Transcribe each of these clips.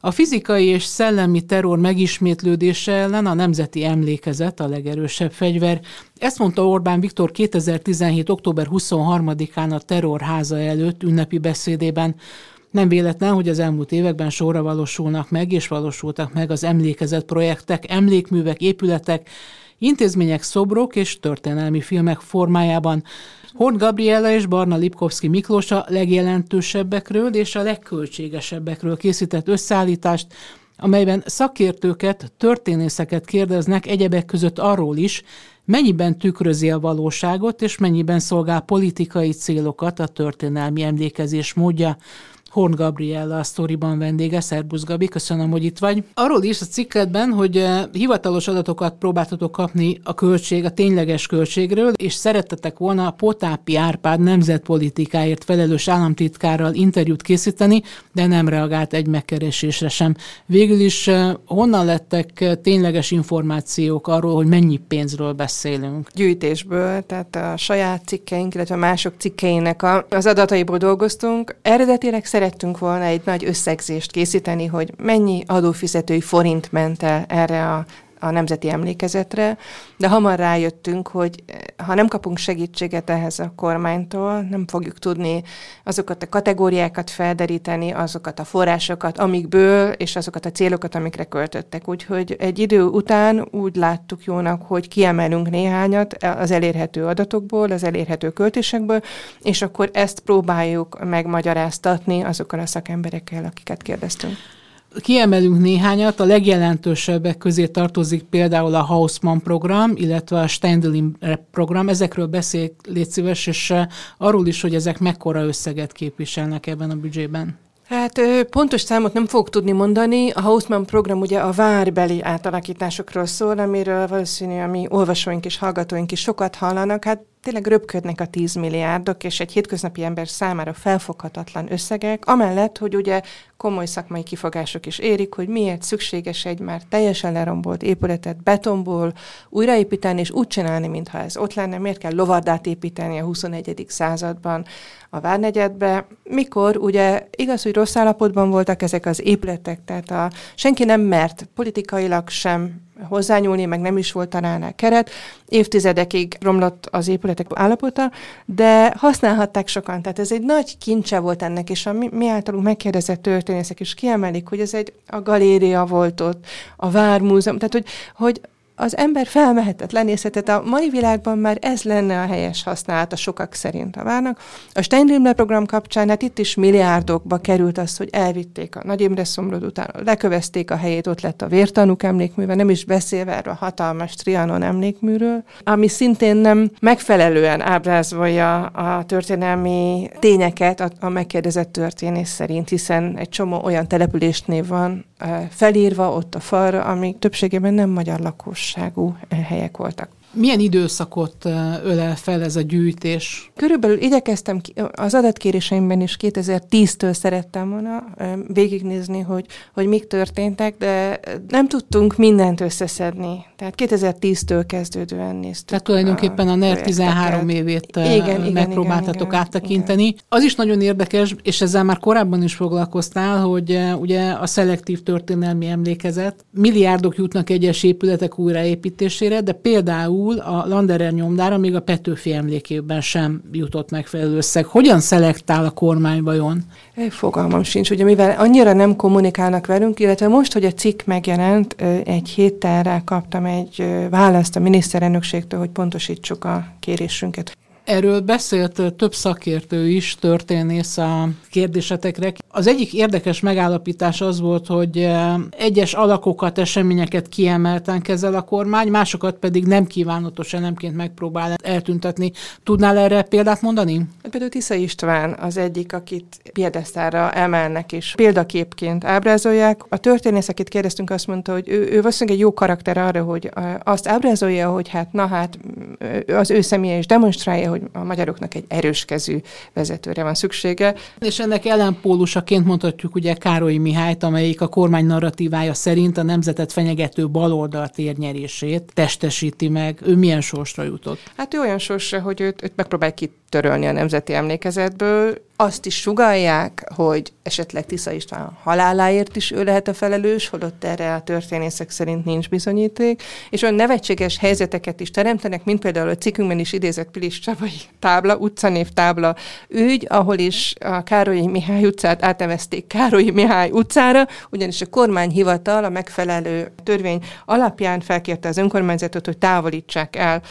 A fizikai és szellemi terror megismétlődése ellen a nemzeti emlékezet a legerősebb fegyver. Ezt mondta Orbán Viktor 2017. október 23-án a terrorháza előtt ünnepi beszédében. Nem véletlen, hogy az elmúlt években sorra valósulnak meg, és valósultak meg az emlékezet projektek, emlékművek, épületek, intézmények, szobrok és történelmi filmek formájában. Horn Gabriella és Barna Lipkovski Miklós a legjelentősebbekről és a legköltségesebbekről készített összeállítást, amelyben szakértőket, történészeket kérdeznek egyebek között arról is, mennyiben tükrözi a valóságot, és mennyiben szolgál politikai célokat a történelmi emlékezés módja. Horn Gabriella a sztoriban vendége. Szerbusz Gabi, köszönöm, hogy itt vagy. Arról is a cikketben, hogy eh, hivatalos adatokat próbáltatok kapni a költség, a tényleges költségről, és szerettetek volna a Potápi Árpád nemzetpolitikáért felelős államtitkárral interjút készíteni, de nem reagált egy megkeresésre sem. Végül is eh, honnan lettek eh, tényleges információk arról, hogy mennyi pénzről beszélünk? Gyűjtésből, tehát a saját cikkeink, illetve mások cikkeinek az adataiból dolgoztunk. Eredetileg szerettünk volna egy nagy összegzést készíteni, hogy mennyi adófizetői forint ment el erre a a nemzeti emlékezetre, de hamar rájöttünk, hogy eh, ha nem kapunk segítséget ehhez a kormánytól, nem fogjuk tudni azokat a kategóriákat felderíteni, azokat a forrásokat, amikből, és azokat a célokat, amikre költöttek. Úgyhogy egy idő után úgy láttuk jónak, hogy kiemelünk néhányat az elérhető adatokból, az elérhető költésekből, és akkor ezt próbáljuk megmagyaráztatni azokkal a szakemberekkel, akiket kérdeztünk. Kiemelünk néhányat, a legjelentősebbek közé tartozik például a Hausmann program, illetve a Steindelin program. Ezekről beszél, légy szíves, és eh, arról is, hogy ezek mekkora összeget képviselnek ebben a büdzsében. Hát pontos számot nem fogok tudni mondani. A Hausmann program ugye a várbeli átalakításokról szól, amiről valószínű a mi olvasóink és hallgatóink is sokat hallanak. Hát tényleg röpködnek a 10 milliárdok, és egy hétköznapi ember számára felfoghatatlan összegek, amellett, hogy ugye komoly szakmai kifogások is érik, hogy miért szükséges egy már teljesen lerombolt épületet betonból újraépíteni, és úgy csinálni, mintha ez ott lenne, miért kell lovardát építeni a 21. században a Várnegyedbe, mikor ugye igaz, hogy rossz állapotban voltak ezek az épületek, tehát a, senki nem mert politikailag sem hozzányúlni, meg nem is volt talán keret. Évtizedekig romlott az épületek állapota, de használhatták sokan. Tehát ez egy nagy kincse volt ennek, és a mi, mi általunk megkérdezett történészek is kiemelik, hogy ez egy a galéria volt ott, a Vármúzeum, tehát hogy, hogy az ember felmehetett, lenézhetett. A mai világban már ez lenne a helyes használata sokak szerint a várnak. A Steindrimler program kapcsán, hát itt is milliárdokba került az, hogy elvitték a Nagy Imre szomrod után, lekövezték a helyét, ott lett a vértanúk emlékműve, nem is beszélve erről a hatalmas Trianon emlékműről, ami szintén nem megfelelően ábrázolja a történelmi tényeket a, a megkérdezett történész szerint, hiszen egy csomó olyan településnév van felírva ott a falra, ami többségében nem magyar lakos fontosságú eh, helyek voltak. Milyen időszakot ölel fel ez a gyűjtés? Körülbelül igyekeztem az adatkéréseimben is 2010-től szerettem volna végignézni, hogy, hogy mik történtek, de nem tudtunk mindent összeszedni. Tehát 2010-től kezdődően néztük. Tehát tulajdonképpen a, a NER 13 évét igen, megpróbáltatok igen, áttekinteni. Igen. Az is nagyon érdekes, és ezzel már korábban is foglalkoztál, hogy ugye a szelektív történelmi emlékezet, milliárdok jutnak egyes épületek újraépítésére, de például a Landerer nyomdára még a Petőfi emlékében sem jutott megfelelő összeg. Hogyan szelektál a kormány vajon? Fogalmam sincs, ugye mivel annyira nem kommunikálnak velünk, illetve most, hogy a cikk megjelent, egy héttel rá kaptam egy választ a miniszterelnökségtől, hogy pontosítsuk a kérésünket. Erről beszélt több szakértő is, történész a kérdésetekre. Az egyik érdekes megállapítás az volt, hogy egyes alakokat, eseményeket kiemelten kezel a kormány, másokat pedig nem kívánatos elemként megpróbál eltüntetni. Tudnál erre példát mondani? Például Tisza István az egyik, akit piedesztára emelnek és példaképként ábrázolják. A történész, akit kérdeztünk, azt mondta, hogy ő, ő valószínűleg egy jó karakter arra, hogy azt ábrázolja, hogy hát na hát az ő személye is demonstrálja, hogy a magyaroknak egy erős kezű vezetőre van szüksége. És ennek ellenpólusaként mondhatjuk ugye Károly Mihályt, amelyik a kormány narratívája szerint a nemzetet fenyegető baloldal térnyerését testesíti meg. Ő milyen sorsra jutott? Hát ő olyan sorsra, hogy őt, őt megpróbálj kitörölni a nemzeti emlékezetből, azt is sugalják, hogy esetleg Tisza István haláláért is ő lehet a felelős, holott erre a történészek szerint nincs bizonyíték, és olyan nevetséges helyzeteket is teremtenek, mint például a cikkünkben is idézett Pilis Csabai tábla, utcanév tábla ügy, ahol is a Károlyi Mihály utcát átnevezték Károlyi Mihály utcára, ugyanis a kormányhivatal a megfelelő törvény alapján felkérte az önkormányzatot, hogy távolítsák el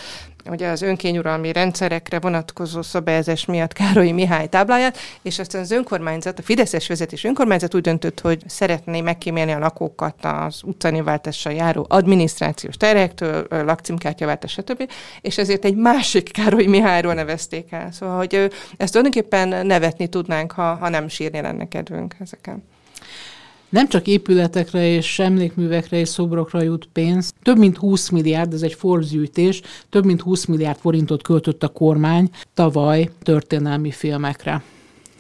ugye az önkényuralmi rendszerekre vonatkozó szabályozás miatt Károly Mihály tábláját, és aztán az önkormányzat, a Fideszes vezetés önkormányzat úgy döntött, hogy szeretné megkímélni a lakókat az utcanéváltással járó adminisztrációs terhektől, lakcímkártyaváltás, stb. És ezért egy másik Károly Mihályról nevezték el. Szóval, hogy ezt tulajdonképpen nevetni tudnánk, ha, ha nem sírni lenne kedvünk ezeken. Nem csak épületekre és emlékművekre és szobrokra jut pénz, több mint 20 milliárd, ez egy Forbes gyűjtés, több mint 20 milliárd forintot költött a kormány tavaly történelmi filmekre.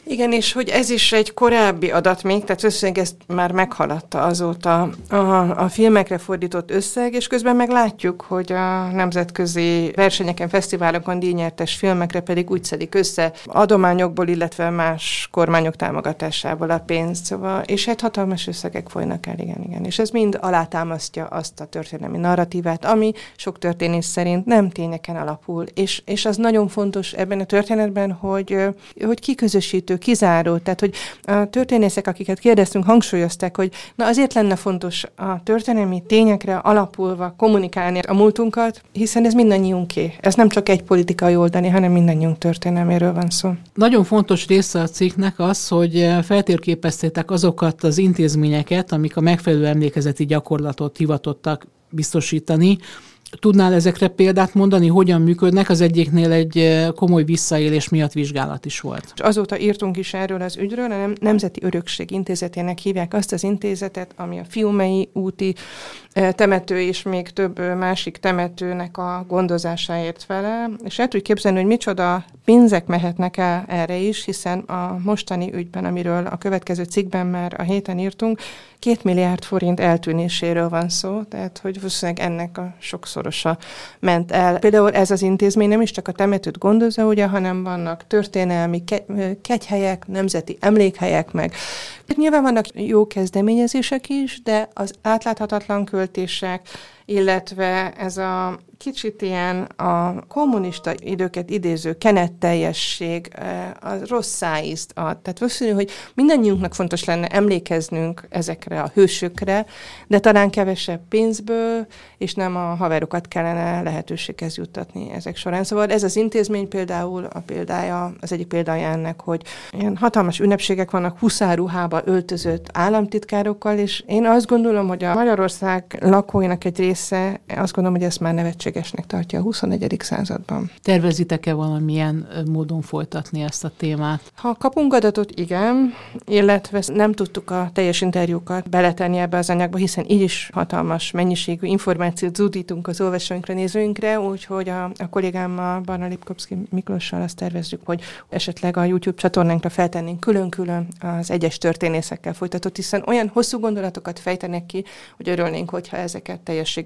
Igen, és hogy ez is egy korábbi adat még, tehát összeg ezt már meghaladta azóta a, a filmekre fordított összeg, és közben meg látjuk, hogy a nemzetközi versenyeken, fesztiválokon díjnyertes filmekre pedig úgy szedik össze adományokból, illetve más kormányok támogatásából a pénzt, szóval, és egy hatalmas összegek folynak el, igen, igen. És ez mind alátámasztja azt a történelmi narratívát, ami sok történész szerint nem tényeken alapul, és, és az nagyon fontos ebben a történetben, hogy, hogy kiközösítő kizáró. Tehát, hogy a történészek, akiket kérdeztünk, hangsúlyozták, hogy na azért lenne fontos a történelmi tényekre alapulva kommunikálni a múltunkat, hiszen ez mindannyiunké. Ez nem csak egy politikai oldani, hanem mindannyiunk történelméről van szó. Nagyon fontos része a cikknek az, hogy feltérképeztétek azokat az intézményeket, amik a megfelelő emlékezeti gyakorlatot hivatottak biztosítani, Tudnál ezekre példát mondani, hogyan működnek? Az egyiknél egy eh, komoly visszaélés miatt vizsgálat is volt. És azóta írtunk is erről az ügyről, a Nemzeti Örökség Intézetének hívják azt az intézetet, ami a Fiumei úti eh, temető és még több eh, másik temetőnek a gondozásáért fele. És el tudjuk képzelni, hogy micsoda pénzek mehetnek el erre is, hiszen a mostani ügyben, amiről a következő cikkben már a héten írtunk, két milliárd forint eltűnéséről van szó, tehát hogy valószínűleg ennek a sokszorosa ment el. Például ez az intézmény nem is csak a temetőt gondozza, ugye, hanem vannak történelmi ke- kegyhelyek, nemzeti emlékhelyek, meg nyilván vannak jó kezdeményezések is, de az átláthatatlan költések, illetve ez a kicsit ilyen a kommunista időket idéző kenetteljesség, eh, a rossz szájízt ad. Tehát valószínű, hogy mindannyiunknak fontos lenne emlékeznünk ezekre a hősökre, de talán kevesebb pénzből, és nem a haverokat kellene lehetőséghez juttatni ezek során. Szóval ez az intézmény például a példája, az egyik példája ennek, hogy ilyen hatalmas ünnepségek vannak huszáruhába öltözött államtitkárokkal, és én azt gondolom, hogy a Magyarország lakóinak egy része, azt gondolom, hogy ezt már nevetség szükségesnek tartja a 21. században. Tervezitek-e valamilyen módon folytatni ezt a témát? Ha kapunk adatot, igen, illetve nem tudtuk a teljes interjúkat beletenni ebbe az anyagba, hiszen így is hatalmas mennyiségű információt zúdítunk az olvasóinkra, nézőinkre, úgyhogy a, a kollégámmal, Barna Lipkovszki Miklossal azt tervezzük, hogy esetleg a YouTube csatornánkra feltennénk külön-külön az egyes történészekkel folytatott, hiszen olyan hosszú gondolatokat fejtenek ki, hogy örülnénk, hogyha ezeket